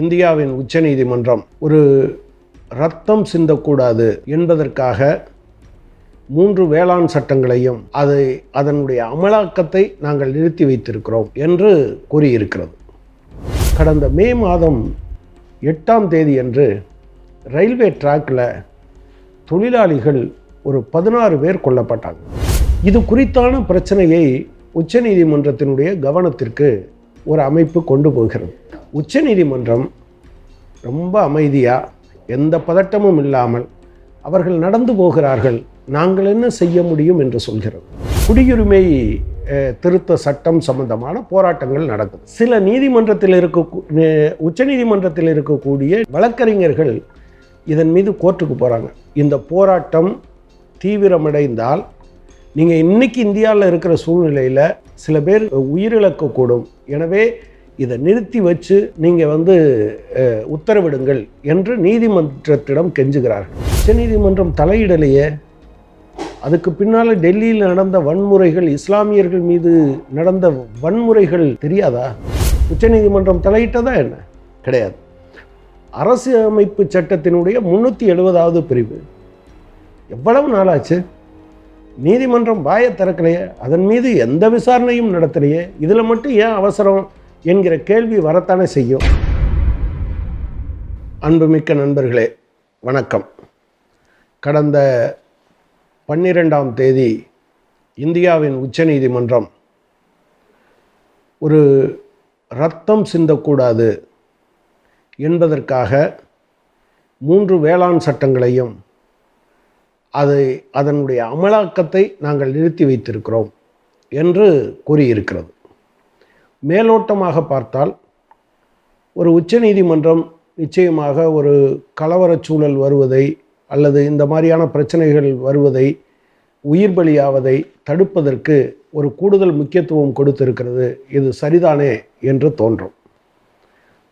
இந்தியாவின் உச்சநீதிமன்றம் ஒரு ரத்தம் சிந்தக்கூடாது என்பதற்காக மூன்று வேளாண் சட்டங்களையும் அதை அதனுடைய அமலாக்கத்தை நாங்கள் நிறுத்தி வைத்திருக்கிறோம் என்று கூறியிருக்கிறது. கடந்த மே மாதம் எட்டாம் தேதி அன்று ரயில்வே டிராக்கில் தொழிலாளிகள் ஒரு பதினாறு பேர் கொல்லப்பட்டாங்க. இது குறித்தான பிரச்சனையை உச்சநீதிமன்றத்தினுடைய கவனத்திற்கு ஒரு அமைப்பு கொண்டு போகிறது. உச்சநீதிமன்றம் ரொம்ப அமைதியாக எந்த பதட்டமும் இல்லாமல் அவர்கள் நடந்து போகிறார்கள். நாங்கள் என்ன செய்ய முடியும் என்று சொல்கிறது. குடியுரிமை திருத்த சட்டம் சம்பந்தமான போராட்டங்கள் நடக்குது. சில நீதிமன்றத்தில் இருக்க உச்சநீதிமன்றத்தில் இருக்கக்கூடிய வழக்கறிஞர்கள் இதன் மீது கோர்ட்டுக்கு போகிறாங்க இந்த போராட்டம் தீவிரமடைந்தால் நீங்கள் இன்னைக்கு இந்தியாவில் இருக்கிற சூழ்நிலையில் சில பேர் உயிரிழக்கக்கூடும். எனவே இதை நிறுத்தி வச்சு நீங்கள் வந்து உத்தரவிடுங்கள் என்று நீதிமன்றத்திடம் கெஞ்சுகிறார்கள். உச்சநீதிமன்றம் தலையிடலையே. அதுக்கு பின்னால் டெல்லியில் நடந்த வன்முறைகள் இஸ்லாமியர்கள் மீது நடந்த வன்முறைகள் தெரியாதா? உச்சநீதிமன்றம் தலையிட்டதா என்ன? கிடையாது. அரசு அமைப்பு சட்டத்தினுடைய முந்நூற்றி எழுபதாவது பிரிவு. எவ்வளவு நாளாச்சு? நீதிமன்றம் வாயை திறக்கலையே. அதன் மீது எந்த விசாரணையும் நடத்தலையே. இதில் மட்டும் ஏன் அவசரம்? என்கிற கேள்வி வரத்தானே செய்யும். அன்புமிக்க நண்பர்களே வணக்கம். கடந்த பன்னிரெண்டாம் தேதி இந்தியாவின் உச்சநீதிமன்றம் ஒரு ரத்தம் சிந்தக்கூடாது என்பதற்காக மூன்று வேளாண் சட்டங்களையும் அதை அதனுடைய அமலாக்கத்தை நாங்கள் நிறுத்தி வைத்திருக்கிறோம் என்று கூறியிருக்கிறது. மேலோட்டமாக பார்த்தால் ஒரு உச்சநீதிமன்றம் நிச்சயமாக ஒரு கலவர சூழல் வருவதை அல்லது இந்த மாதிரியான பிரச்சனைகள் வருவதை உயிர் பலியாவதை தடுப்பதற்கு ஒரு கூடுதல் முக்கியத்துவம் கொடுத்திருக்கிறது. இது சரிதானே என்று தோன்றும்.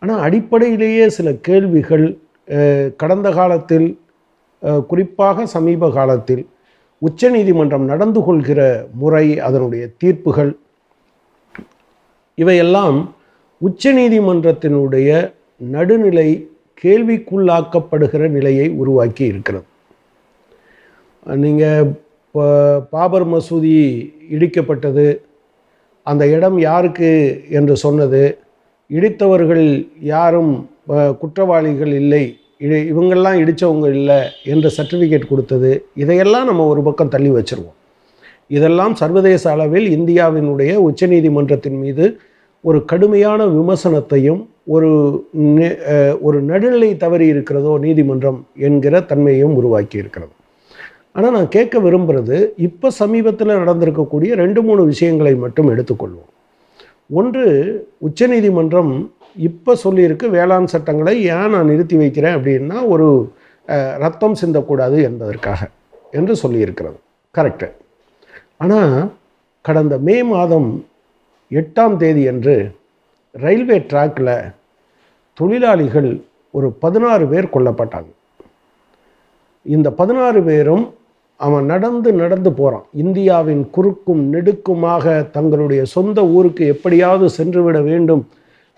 ஆனால் அடிப்படையிலேயே சில கேள்விகள் கடந்த காலத்தில் குறிப்பாக சமீப காலத்தில் உச்சநீதிமன்றம் நடந்து கொள்கிற முறை அதனுடைய தீர்ப்புகள் இவையெல்லாம் உச்சநீதிமன்றத்தினுடைய நடுநிலை கேள்விக்குள்ளாக்கப்படுகிற நிலையை உருவாக்கி இருக்கிறது. நீங்கள் இப்போ பாபர் மசூதி இடிக்கப்பட்டது அந்த இடம் யாருக்கு என்று சொன்னது இடித்தவர்கள் யாரும் குற்றவாளிகள் இல்லை இ- இவங்கெல்லாம் இடித்தவங்க இல்லை என்ற சர்டிஃபிகேட் கொடுத்தது இதையெல்லாம் நம்ம ஒரு பக்கம் தள்ளி வச்சுருவோம். இதெல்லாம் சர்வதேச அளவில் இந்தியாவினுடைய உச்சநீதிமன்றத்தின் மீது ஒரு கடுமையான விமர்சனத்தையும் ஒரு ஒரு நடுநிலை தவறி இருக்கிறதோ நீதிமன்றம் என்கிற தன்மையும் உருவாக்கி இருக்கிறது. ஆனால் நான் கேட்க விரும்புகிறது இப்போ சமீபத்தில் நடந்திருக்கக்கூடிய ரெண்டு மூணு விஷயங்களை மட்டும் எடுத்துக்கொள்வோம். ஒன்று உச்சநீதிமன்றம் இப்போ சொல்லியிருக்கு வேளாண் சட்டங்களை ஏன் நான் நிறுத்தி வைக்கிறேன் அப்படின்னா ஒரு ரத்தம் சிந்தக்கூடாது என்பதற்காக என்று சொல்லியிருக்கிறது. கரெக்டு ஆனால் கடந்த மே மாதம் எட்டாம் தேதி அன்று ரயில்வே ட்ராக்கில் தொழிலாளிகள் ஒரு பதினாறு பேர் கொல்லப்பட்டாங்க. இந்த பதினாறு பேரும் அவன் நடந்து நடந்து போகிறான் இந்தியாவின் குறுக்கும் நெடுக்குமாக தங்களுடைய சொந்த ஊருக்கு எப்படியாவது சென்றுவிட வேண்டும்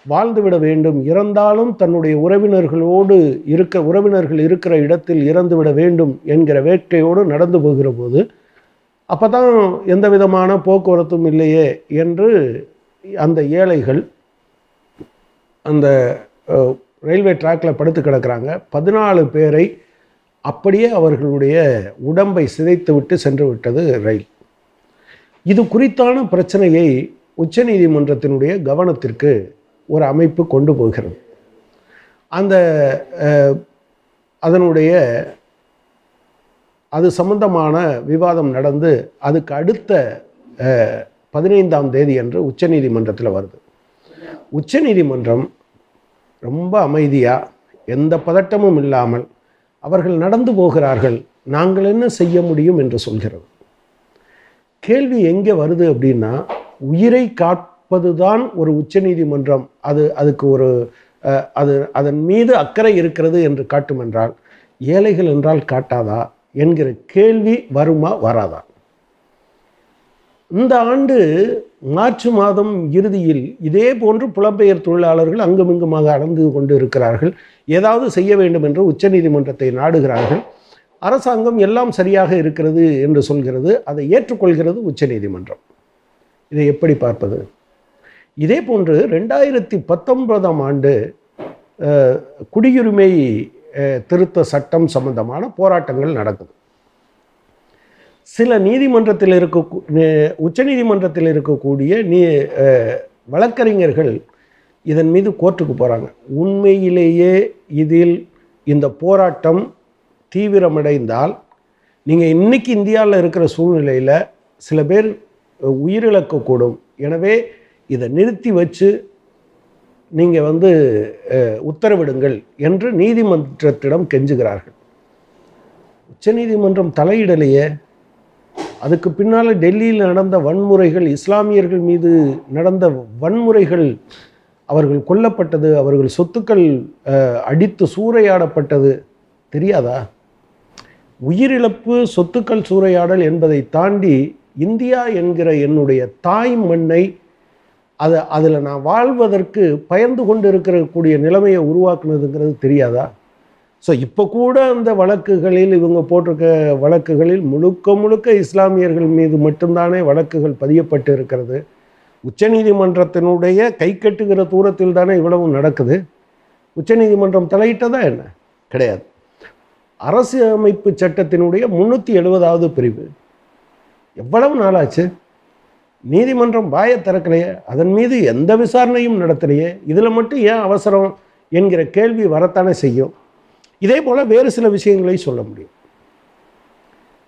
வாழ்ந்துவிட வேண்டும் இறந்தாலும் தன்னுடைய உறவினர்களோடு இருக்க உறவினர்கள் இருக்கிற இடத்தில் இறந்துவிட வேண்டும் என்கிற வேட்கையோடு நடந்து போகிற போது அப்போ தான் எந்த விதமான போக்குவரத்தும் இல்லையே என்று அந்த ஏழைகள் அந்த ரயில்வே ட்ராக்கில் படுத்து கிடக்கிறாங்க. பதினாலு பேரை அப்படியே அவர்களுடைய உடம்பை சிதைத்து விட்டு சென்று விட்டது ரயில். இது குறித்தான பிரச்சனையை உச்சநீதிமன்றத்தினுடைய கவனத்திற்கு ஒரு அமைப்பு கொண்டு போகிறது. அந்த அதனுடைய அது சம்பந்தமான விவாதம் நடந்து அதுக்கு அடுத்த பதினைந்தாம் தேதி அன்று உச்சநீதிமன்றத்தில் வருது. உச்சநீதிமன்றம் ரொம்ப அமைதியாக எந்த பதட்டமும் இல்லாமல் அவர்கள் நடந்து போகிறார்கள் நாங்கள் என்ன செய்ய முடியும் என்று சொல்கிறது. கேள்வி எங்கே வருது அப்படின்னா உயிரை காப்பது தான் ஒரு உச்சநீதிமன்றம் அது அதுக்கு ஒரு அது அதன் மீது அக்கறை இருக்கிறது என்று காட்டுமென்றால் ஏழைகள் என்றால் காட்டாதா? என்கிற கேள்வி வருமா வராதா? இந்த ஆண்டு மார்ச் மாதம் இறுதியில் இதே போன்று புலம்பெயர் தொழிலாளர்கள் அங்குமிங்குமாக அடந்து கொண்டு இருக்கிறார்கள். ஏதாவது செய்ய வேண்டும் என்று உச்சநீதிமன்றத்தை நாடுகிறார்கள். அரசாங்கம் எல்லாம் சரியாக இருக்கிறது என்று சொல்கிறது. அதை ஏற்றுக்கொள்கிறது உச்சநீதிமன்றம். இதை எப்படி பார்ப்பது? இதே போன்று ரெண்டாயிரத்தி பத்தொன்பதாம் ஆண்டு குடியுரிமை திருத்த சட்டம் சம்பந்தமான போராட்டங்கள் நடக்குது சில நீதிமன்றத்தில் இருக்க உச்சநீதிமன்றத்தில் இருக்கக்கூடிய நீ வழக்கறிஞர்கள் இதன் மீது கோர்ட்டுக்கு போகிறாங்க உண்மையிலேயே இதில் இந்த போராட்டம் தீவிரமடைந்தால் நீங்கள் இன்றைக்கி இந்தியாவில் இருக்கிற சூழ்நிலையில் சில பேர் உயிரிழக்கக்கூடும். எனவே இதை நிறுத்தி வச்சு நீங்கள் வந்து உத்தரவிடுங்கள் என்று நீதிமன்றத்திடம் கெஞ்சுகிறார்கள். உச்சநீதிமன்றம் தலையிடலையே. அதுக்கு பின்னால் டெல்லியில் நடந்த வன்முறைகள் இஸ்லாமியர்கள் மீது நடந்த வன்முறைகள் அவர்கள் கொல்லப்பட்டது அவர்கள் சொத்துக்கள் அடித்து சூறையாடப்பட்டது தெரியாதா? உயிரிழப்பு சொத்துக்கள் சூறையாடல் என்பதை தாண்டி இந்தியா என்கிற என்னுடைய தாய் மண்ணை அதை அதில் நான் வாழ்வதற்கு பயந்து கொண்டு இருக்கக்கூடிய நிலைமையை உருவாக்குனதுங்கிறது தெரியாதா? ஸோ இப்போ கூட அந்த வழக்குகளில் இவங்க போட்டிருக்க வழக்குகளில் முழுக்க முழுக்க இஸ்லாமியர்கள் மீது மட்டும்தானே வழக்குகள் பதியப்பட்டு இருக்கிறது உச்சநீதிமன்றத்தினுடைய கை கட்டுகிற தூரத்தில் தானே இவ்வளவு நடக்குது? உச்சநீதிமன்றம் தலையிட்டதா என்ன? கிடையாது. அரசியலமைப்பு சட்டத்தினுடைய முன்னூற்றி எழுபதாவது பிரிவு. எவ்வளவு நாளாச்சு? நீதிமன்றம் வாயை திறக்கலையே அதன் மீது எந்த விசாரணையும் நடத்தலையே இதில் மட்டும் ஏன் அவசரம் என்கிற கேள்வி வரத்தானே செய்யும். இதே போல் வேறு சில விஷயங்களை சொல்ல முடியும்.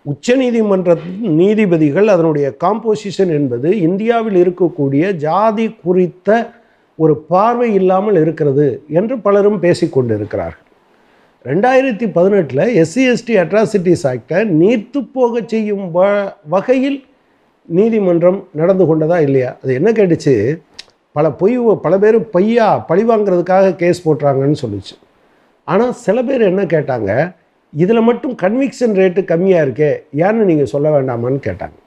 உச்ச நீதிமன்ற நீதிபதிகள் அதனுடைய காம்போசிஷன் என்பது இந்தியாவில் இருக்கக்கூடிய ஜாதி குறித்த ஒரு பார்வை இல்லாமல் இருக்கிறது என்று பலரும் பேசிக்கொண்டிருக்கிறார்கள் ரெண்டாயிரத்தி பதினெட்டில் எஸ்சி எஸ்டி அட்ராசிட்டிஸ் ஆக்டை நீர்த்து போக செய்யும் வ வகையில் நீதிமன்றம் நடந்து கொண்டதா இல்லையா? அது என்ன கேட்டுச்சு? பல பொய் பல பேர் பொய்யா பழி வாங்குறதுக்காக கேஸ் போட்டுறாங்கன்னு சொல்லிச்சு. ஆனால் சில பேர் என்ன கேட்டாங்க? இதில் மட்டும் கன்விக்ஷன் ரேட்டு கம்மியாக இருக்கே ஏன்னு நீங்கள் சொல்ல வேண்டாமான்னு கேட்டாங்க.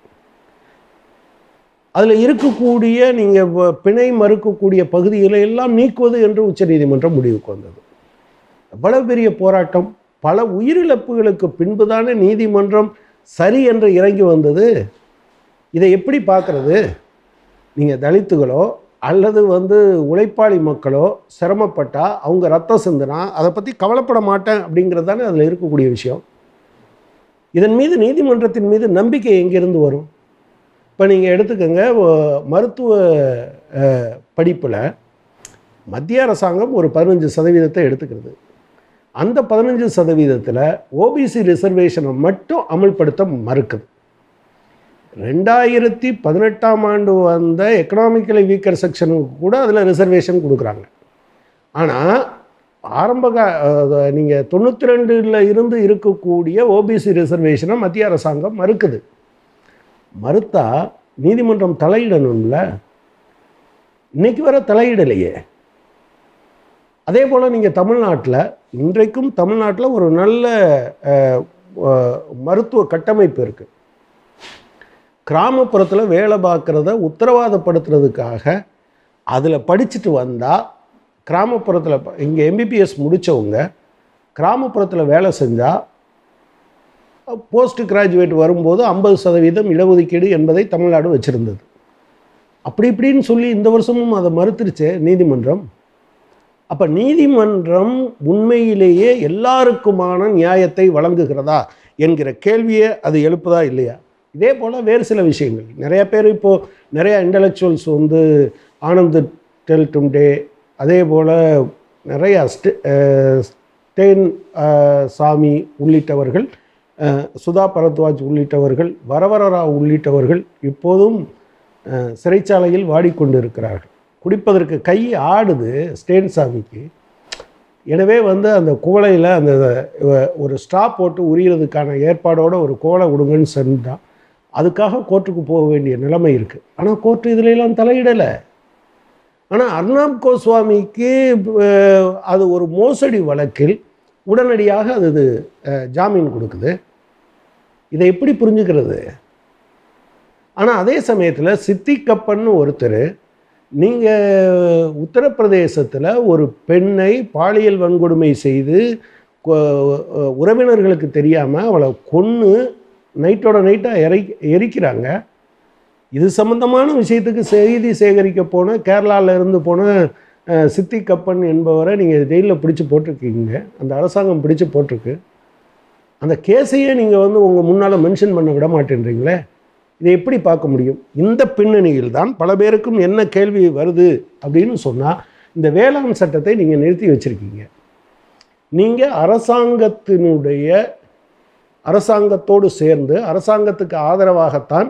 அதில் இருக்கக்கூடிய நீங்கள் பிணை மறுக்கக்கூடிய பகுதிகளை எல்லாம் நீக்குவது என்று உச்சநீதிமன்றம் முடிவுக்கு வந்தது. எவ்வளவு பெரிய போராட்டம்? பல உயிரிழப்புகளுக்கு பின்புதானே நீதிமன்றம் சரி என்று இறங்கி வந்தது? இதை எப்படி பார்க்குறது? நீங்கள் தலித்துகளோ அல்லது வந்து உழைப்பாளி மக்களோ சிரமப்பட்டால் அவங்க ரத்தம் சிந்தினா அதை பற்றி கவலைப்பட மாட்டேன் அப்படிங்கிறது தானே அதில் இருக்கக்கூடிய விஷயம். இதன் மீது நீதிமன்றத்தின் மீது நம்பிக்கை எங்கேருந்து வரும்? இப்போ நீங்கள் எடுத்துக்கோங்க மருத்துவ படிப்பில் மத்திய அரசாங்கம் ஒரு பதினஞ்சு சதவீதத்தை எடுத்துக்கிறது. அந்த பதினஞ்சு சதவீதத்தில் ஓபிசி ரிசர்வேஷனை மட்டும் அமல்படுத்த மறுக்குது. ரெண்டாயிரத்தி பதினெட்டாம் ஆண்டு வந்த எக்கனாமிக்கலி வீக்கர் செக்ஷனுக்கு கூட அதில் ரிசர்வேஷன் கொடுக்குறாங்க. ஆனால் ஆரம்ப கா நீங்கள் தொண்ணூற்றி ரெண்டில் இருந்து இருக்கக்கூடிய ஓபிசி ரிசர்வேஷனை மத்திய அரசாங்கம் மறுக்குது. மறுத்தா நீதிமன்றம் தலையிடணும்ல? இன்னைக்கு வர தலையிடலையே. அதே போல் நீங்கள் தமிழ்நாட்டில் இன்றைக்கும் தமிழ்நாட்டில் ஒரு நல்ல மருத்துவ கட்டமைப்பு இருக்குது கிராமப்புறத்தில் வேலை பார்க்குறத உத்தரவாதப்படுத்துறதுக்காக அதில் படிச்சுட்டு வந்தால் கிராமப்புறத்தில் இங்கே எம்பிபிஎஸ் முடித்தவங்க கிராமப்புறத்தில் வேலை செஞ்சால் போஸ்ட் கிராஜுவேட் வரும்போது ஐம்பது சதவீதம் இடஒதுக்கீடு என்பதை தமிழ்நாடு வச்சுருந்தது. அப்படி இப்படின்னு சொல்லி இந்த வருஷமும் அதை மறுத்துருச்சு நீதிமன்றம். அப்போ நீதிமன்றம் உண்மையிலேயே எல்லாருக்குமான நியாயத்தை வழங்குகிறதா என்கிற கேள்வியை அது எழுப்புதா இல்லையா? இதே போல் வேறு சில விஷயங்கள். நிறைய பேர் இப்போது நிறைய இன்டலெக்சுவல்ஸ் வந்து ஆனந்த் டெல்டும் டே அதே போல் நிறைய ஸ்டே ஸ்டேன் சாமி உள்ளிட்டவர்கள் சுதா பரத்வாஜ் உள்ளிட்டவர்கள் வரவர ராவ் உள்ளிட்டவர்கள் இப்போதும் சிறைச்சாலையில் வாடிக்கொண்டிருக்கிறார்கள். குடிப்பதற்கு கை ஆடுது ஸ்டேன் சாமிக்கு. எனவே வந்து அந்த குவளையில் அந்த ஒரு ஸ்டாப் போட்டு உரியறதுக்கான ஏற்பாடோடு ஒரு கோலை விடுங்கன்னு சொன்னால் அதுக்காக கோர்ட்டுக்கு போக வேண்டிய நிலைமை இருக்குது ஆனால் கோர்ட்டு இதிலெல்லாம் தலையிடலை. ஆனால் அர்ணாப் கோஸ்வாமிக்கு அது ஒரு மோசடி வழக்கில் உடனடியாக அது இது, ஜாமீன் கொடுக்குது. இதை எப்படி புரிஞ்சுக்கிறது? ஆனால் அதே சமயத்தில் சித்திக்கப்பன்னு ஒருத்தர் நீங்கள் உத்தரப்பிரதேசத்தில் ஒரு பெண்ணை பாலியல் வன்கொடுமை செய்து உறவினர்களுக்கு தெரியாமல் அவளை கொன்று நைட்டோட நைட்டாக எரி எரிக்கிறாங்க. இது சம்பந்தமான விஷயத்துக்கு செய்தி சேகரிக்க போன கேரளாவில் இருந்து போன சித்தி கப்பன் என்பவரை நீங்கள் ஜெயிலில் பிடிச்சி போட்டிருக்கீங்க. அந்த அரசாங்கம் பிடிச்சி போட்டிருக்கு. அந்த கேஸையே நீங்கள் வந்து உங்கள் முன்னால் மென்ஷன் பண்ண விட மாட்டேன்றீங்களே? இதை எப்படி பார்க்க முடியும்? இந்த பின்னணியில் தான் பல பேருக்கும் என்ன கேள்வி வருது அப்படின்னு சொன்னால் இந்த வேளாண் சட்டத்தை நீங்கள் நிறுத்தி வச்சுருக்கீங்க. நீங்கள் அரசாங்கத்தினுடைய அரசாங்கத்தோடு சேர்ந்து அரசாங்கத்துக்கு ஆதரவாகத்தான்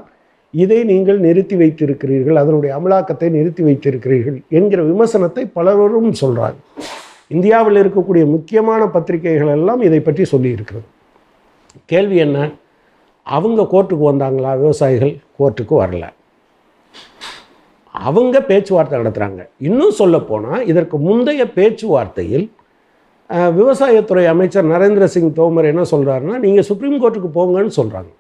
இதை நீங்கள் நிறுத்தி வைத்திருக்கிறீர்கள் அதனுடைய அமலாக்கத்தை நிறுத்தி வைத்திருக்கிறீர்கள் என்கிற விமர்சனத்தை பலரும் சொல்கிறாங்க இந்தியாவில் இருக்கக்கூடிய முக்கியமான பத்திரிகைகள் எல்லாம் இதை பற்றி சொல்லியிருக்கிறது. கேள்வி என்ன? அவங்க கோர்ட்டுக்கு வந்தாங்களா? விவசாயிகள் கோர்ட்டுக்கு வரல. அவங்க பேச்சுவார்த்தை நடத்துகிறாங்க இன்னும் சொல்லப்போனால் இதற்கு முந்தைய பேச்சுவார்த்தையில் விவசாயத்துறை அமைச்சர் நரேந்திர சிங் தோமர் என்ன சொல்கிறாருன்னா நீங்கள் சுப்ரீம் கோர்ட்டுக்கு போங்கன்னு சொல்கிறாங்க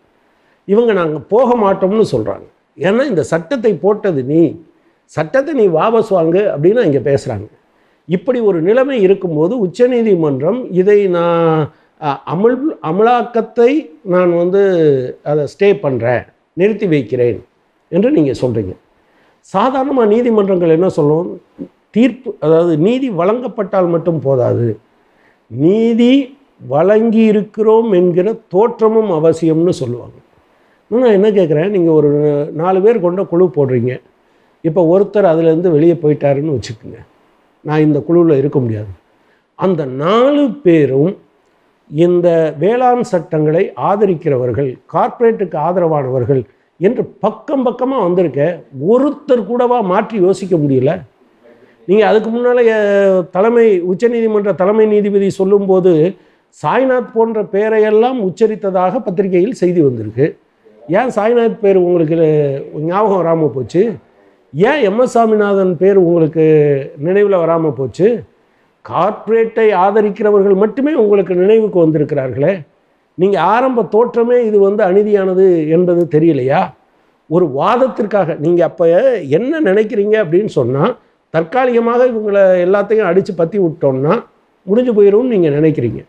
இவங்க நாங்கள் போக மாட்டோம்னு சொல்கிறாங்க ஏன்னா இந்த சட்டத்தை போட்டது நீ சட்டத்தை நீ வாபஸ் வாங்கு அப்படின்னு இங்கே பேசுகிறாங்க இப்படி ஒரு நிலைமை இருக்கும்போது உச்சநீதிமன்றம் இதை நான் அமல் அமலாக்கத்தை நான் வந்து அதை ஸ்டே பண்ணுறேன் நிறுத்தி வைக்கிறேன் என்று நீங்கள் சொல்கிறீங்க சாதாரணமாக நீதிமன்றங்கள் என்ன சொல்லும்? தீர்ப்பு அதாவது நீதி வழங்கப்பட்டால் மட்டும் போதாது. நீதி வழங்கி இருக்கிறோம் என்கிற தோற்றமும் அவசியம்னு சொல்லுவாங்க. நான் என்ன கேட்குறேன்? நீங்கள் ஒரு நாலு பேர் கொண்ட குழு போடுறீங்க. இப்போ ஒருத்தர் அதுலேருந்து வெளியே போயிட்டாருன்னு வச்சுக்கோங்க. நான் இந்த குழுவில் இருக்க முடியாது. அந்த நாலு பேரும் இந்த வேளாண் சட்டங்களை ஆதரிக்கிறவர்கள் கார்ப்பரேட்டுக்கு ஆதரவானவர்கள் என்று பக்கம் பக்கமாக வந்திருக்க ஒருத்தர் கூடவா மாற்றி யோசிக்க முடியல? நீங்கள் அதுக்கு முன்னால் தலைமை உச்சநீதிமன்ற தலைமை நீதிபதி சொல்லும்போது சாய்நாத் போன்ற பெயரையெல்லாம் உச்சரித்ததாக பத்திரிகையில் செய்தி வந்திருக்கு. ஏன் சாய்நாத் பேர் உங்களுக்கு ஞாபகம் வராமல் போச்சு? ஏன் எம். எஸ். சாமிநாதன் பேர் உங்களுக்கு நினைவில் வராமல் போச்சு? கார்ப்பரேட்டை ஆதரிக்கிறவர்கள் மட்டுமே உங்களுக்கு நினைவுக்கு வந்திருக்கிறார்களே. நீங்கள் ஆரம்ப தோற்றமே இது வந்து அநீதியானது என்பது தெரியலையா? ஒரு வாதத்திற்காக நீங்கள் அப்போ என்ன நினைக்கிறீங்க அப்படின்னு சொன்னால் தற்காலிகமாக இவங்களை எல்லாத்தையும் அடித்து பற்றி விட்டோம்னா முடிஞ்சு போயிடும்னு நீங்கள் நினைக்கிறீங்க.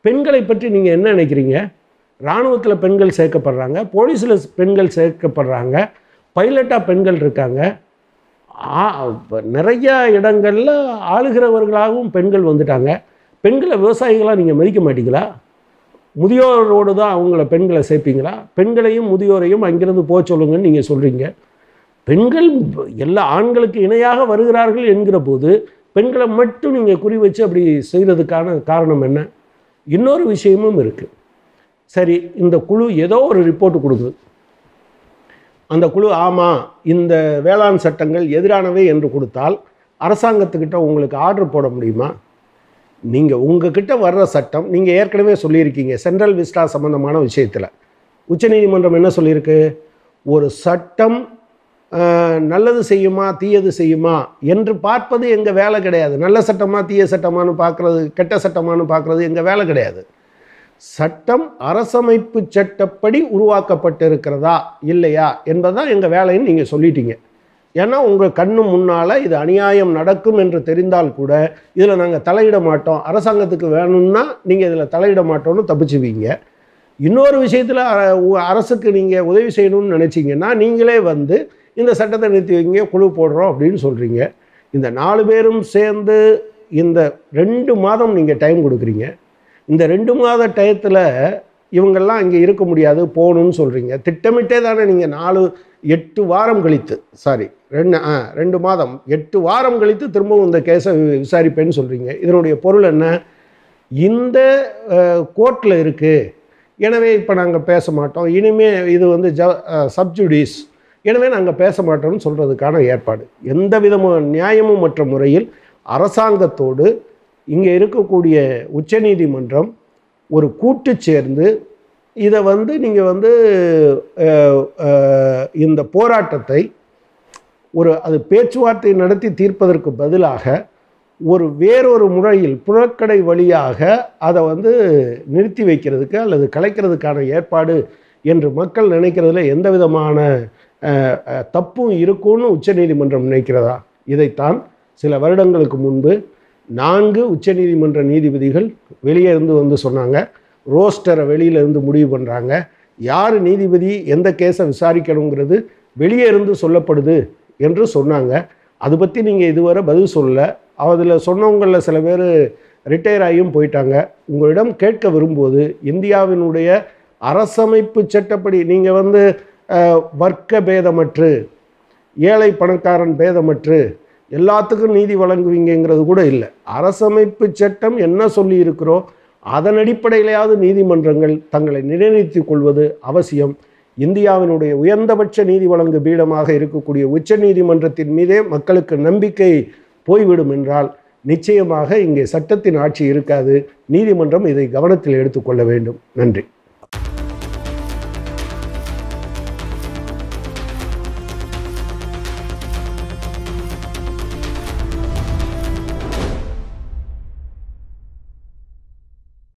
பெண்களை பற்றி நீங்கள் என்ன நினைக்கிறீங்க? இராணுவத்தில் பெண்கள் சேர்க்கப்படுறாங்க போலீஸில் பெண்கள் சேர்க்கப்படுறாங்க பைலட்டாக பெண்கள் இருக்காங்க. ஆ- நிறைய இடங்களில் ஆளுகிறவர்களாகவும் பெண்கள் வந்துட்டாங்க. பெண்களை விவசாயிகளாக நீங்கள் மதிக்க மாட்டீங்களா? முதியோரோடு தான் அவங்கள பெண்களை சேர்ப்பீங்களா? பெண்களையும் முதியோரையும் அங்கிருந்து போக சொல்லுங்கன்னு நீங்கள் சொல்கிறீங்க பெண்கள் எல்லா ஆண்களுக்கு இணையாக வருகிறார்கள் என்கிற போது பெண்களை மட்டும் நீங்கள் குறி வச்சு அப்படி செய்கிறதுக்கான காரணம் என்ன? இன்னொரு விஷயமும் இருக்குது சரி இந்த குழு ஏதோ ஒரு ரிப்போர்ட் கொடுக்குது. அந்த குழு ஆமாம் இந்த வேளாண் சட்டங்கள் எதிரானவை என்று கொடுத்தால் அரசாங்கத்துக்கிட்ட உங்களுக்கு ஆர்டர் போட முடியுமா? நீங்கள் உங்ககிட்ட வர்ற சட்டம் நீங்கள் ஏற்கனவே சொல்லியிருக்கீங்க சென்ட்ரல் விஸ்டா சம்மந்தமான விஷயத்தில். உச்சநீதிமன்றம் என்ன சொல்லியிருக்கு? ஒரு சட்டம் நல்லது செய்யுமா தீயது செய்யுமா என்று பார்ப்பது எங்கள் வேலை கிடையாது. நல்ல சட்டமா தீய சட்டமானு பார்க்குறது கெட்ட சட்டமானு பார்க்குறது எங்கள் வேலை கிடையாது. சட்டம் அரசமைப்பு சட்டப்படி உருவாக்கப்பட்டிருக்கிறதா இல்லையா என்பதுதான் எங்கள் வேலைன்னு நீங்கள் சொல்லிட்டீங்க. ஏன்னா உங்கள் கண்ணு முன்னால் இது அநியாயம் நடக்கும் என்று தெரிந்தால் கூட இதில் நாங்கள் தலையிட மாட்டோம். அரசாங்கத்துக்கு வேணும்னா நீங்கள் இதில் தலையிட மாட்டோம்னு தப்பிச்சுவீங்க இன்னொரு விஷயத்தில் அரசுக்கு நீங்கள் உதவி செய்யணும்னு நினச்சிங்கன்னா நீங்களே வந்து இந்த சட்டத்தை நிறுத்தி வைங்க குழு போடுறோம் அப்படின்னு சொல்கிறீங்க இந்த நாலு பேரும் சேர்ந்து இந்த ரெண்டு மாதம் நீங்கள் டைம் கொடுக்குறீங்க. இந்த ரெண்டு மாத டயத்தில் இவங்கெல்லாம் இங்கே இருக்க முடியாது போகணும்னு சொல்கிறீங்க திட்டமிட்டே தானே நீங்கள் நாலு எட்டு வாரம் கழித்து சாரி ரெண்டு ஆ ரெண்டு மாதம் எட்டு வாரம் கழித்து திரும்பவும் இந்த கேஸை விசாரிப்பேன்னு சொல்கிறீங்க இதனுடைய பொருள் என்ன? இந்த கோர்ட்டில் இருக்குது எனவே இப்போ நாங்கள் பேச மாட்டோம். இனிமேல் இது வந்து ஜ சப்ஜுடிஸ் எனவே நாங்கள் பேச மாட்டோம்னு சொல்கிறதுக்கான ஏற்பாடு. எந்த விதமான நியாயமும் மற்ற முறையில் அரசாங்கத்தோடு இங்கே இருக்கக்கூடிய உச்சநீதிமன்றம் ஒரு கூட்டு சேர்ந்து இதை வந்து நீங்கள் வந்து இந்த போராட்டத்தை ஒரு அது பேச்சுவார்த்தை நடத்தி தீர்ப்பதற்கு பதிலாக ஒரு வேறொரு முறையில் புறக்கடை வழியாக அதை வந்து நிறுத்தி வைக்கிறதுக்கு அல்லது கலைக்கிறதுக்கான ஏற்பாடு என்று மக்கள் நினைக்கிறதுல எந்த விதமான தப்பும் இருக்கும்னு உச்சநீதிமன்றம் நினைக்கிறதா? இதைத்தான் சில வருடங்களுக்கு முன்பு நான்கு உச்சநீதிமன்ற நீதிபதிகள் வெளியே இருந்து வந்து சொன்னாங்க. ரோஸ்டரை வெளியில இருந்து முடிவு பண்ணுறாங்க யார் நீதிபதி எந்த கேஸை விசாரிக்கணுங்கிறது வெளியே இருந்து சொல்லப்படுது என்று சொன்னாங்க. அதை பற்றி நீங்கள் இதுவரை பதில் சொல்ல அதில் சொன்னவங்களில் சில பேர் ரிட்டையர் ஆகியும் போயிட்டாங்க. உங்களிடம் கேட்க விரும்புவது இந்தியாவினுடைய அரசமைப்பு சட்டப்படி நீங்கள் வந்து வர்க்க பேதமற்று ஏழை பணக்காரன் பேதமற்று எல்லாத்துக்கும் நீதி வழங்குவீங்கிறது கூட இல்லை. அரசமைப்பு சட்டம் என்ன சொல்லி இருக்கிறோ அதன் அடிப்படையிலேயாவது நீதிமன்றங்கள் தங்களை நிலைநிறுத்திக் கொள்வது அவசியம். இந்தியாவினுடைய உயர்ந்தபட்ச நீதி வழங்கு பீடமாக இருக்கக்கூடிய உச்ச நீதிமன்றத்தின் மீதே மக்களுக்கு நம்பிக்கை போய்விடும் என்றால் நிச்சயமாக இங்கே சட்டத்தின் ஆட்சி இருக்காது. நீதிமன்றம் இதை கவனத்தில் எடுத்துக்கொள்ள வேண்டும். நன்றி.